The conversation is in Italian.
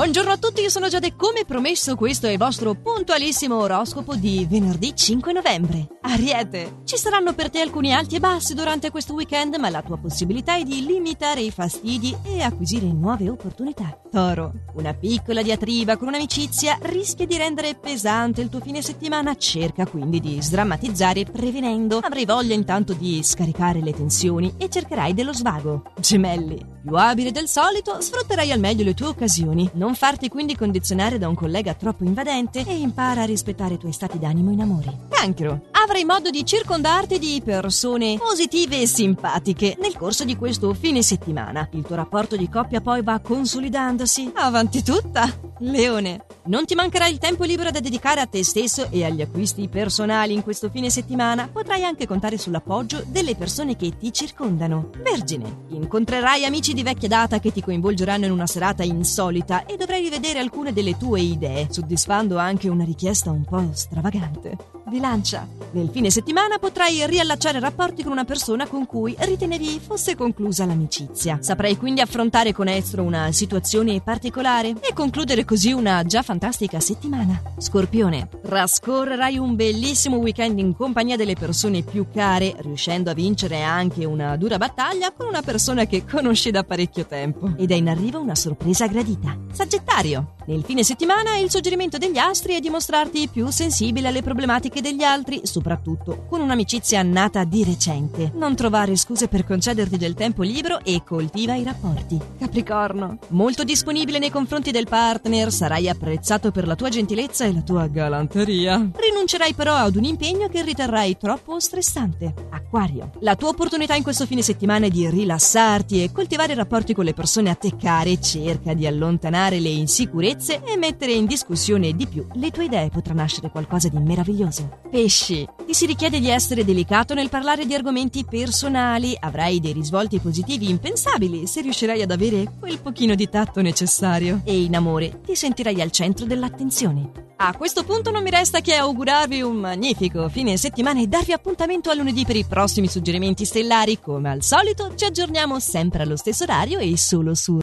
Buongiorno a tutti, io sono Giade. Come promesso, questo è il vostro puntualissimo oroscopo di venerdì 5 novembre. Ariete, ci saranno per te alcuni alti e bassi durante questo weekend, ma la tua possibilità è di limitare i fastidi e acquisire nuove opportunità. Toro, una piccola diatriba con un'amicizia rischia di rendere pesante il tuo fine settimana, cerca quindi di sdrammatizzare prevenendo. Avrai voglia intanto di scaricare le tensioni e cercherai dello svago. Gemelli, più abile del solito, sfrutterai al meglio le tue occasioni. Non farti quindi condizionare da un collega troppo invadente e impara a rispettare i tuoi stati d'animo in amore. Cancro. Avrai modo di circondarti di persone positive e simpatiche nel corso di questo fine settimana. Il tuo rapporto di coppia poi va consolidandosi. Avanti tutta! Leone. Non ti mancherà il tempo libero da dedicare a te stesso e agli acquisti personali in questo fine settimana. Potrai anche contare sull'appoggio delle persone che ti circondano. Vergine. Incontrerai amici di vecchia data che ti coinvolgeranno in una serata insolita e dovrai rivedere alcune delle tue idee, soddisfando anche una richiesta un po' stravagante. Bilancia. Nel fine settimana potrai riallacciare rapporti con una persona con cui ritenevi fosse conclusa l'amicizia. Saprai quindi affrontare con estro una situazione particolare e concludere così una già fantastica settimana. Scorpione. Trascorrerai un bellissimo weekend in compagnia delle persone più care, riuscendo a vincere anche una dura battaglia con una persona che conosci da parecchio tempo. Ed è in arrivo una sorpresa gradita. Sagittario. Nel fine settimana il suggerimento degli astri è dimostrarti più sensibile alle problematiche degli altri, soprattutto con un'amicizia nata di recente. Non trovare scuse per concederti del tempo libero e coltiva i rapporti. Capricorno. Molto disponibile nei confronti del partner, sarai apprezzato per la tua gentilezza e la tua galanteria. Rinuncerai però ad un impegno che riterrai troppo stressante. Acquario. La tua opportunità in questo fine settimana è di rilassarti e coltivare rapporti con le persone a te care. Cerca di allontanare le insicurezze e mettere in discussione di più le tue idee. Potrà nascere qualcosa di meraviglioso. Pesci. Ti si richiede di essere delicato nel parlare di argomenti personali. Avrai dei risvolti positivi impensabili se riuscirai ad avere quel pochino di tatto necessario. E in amore ti sentirai al centro dell'attenzione. A questo punto non mi resta che augurarvi un magnifico fine settimana e darvi appuntamento a lunedì per i prossimi suggerimenti stellari. Come al solito ci aggiorniamo sempre allo stesso orario e solo su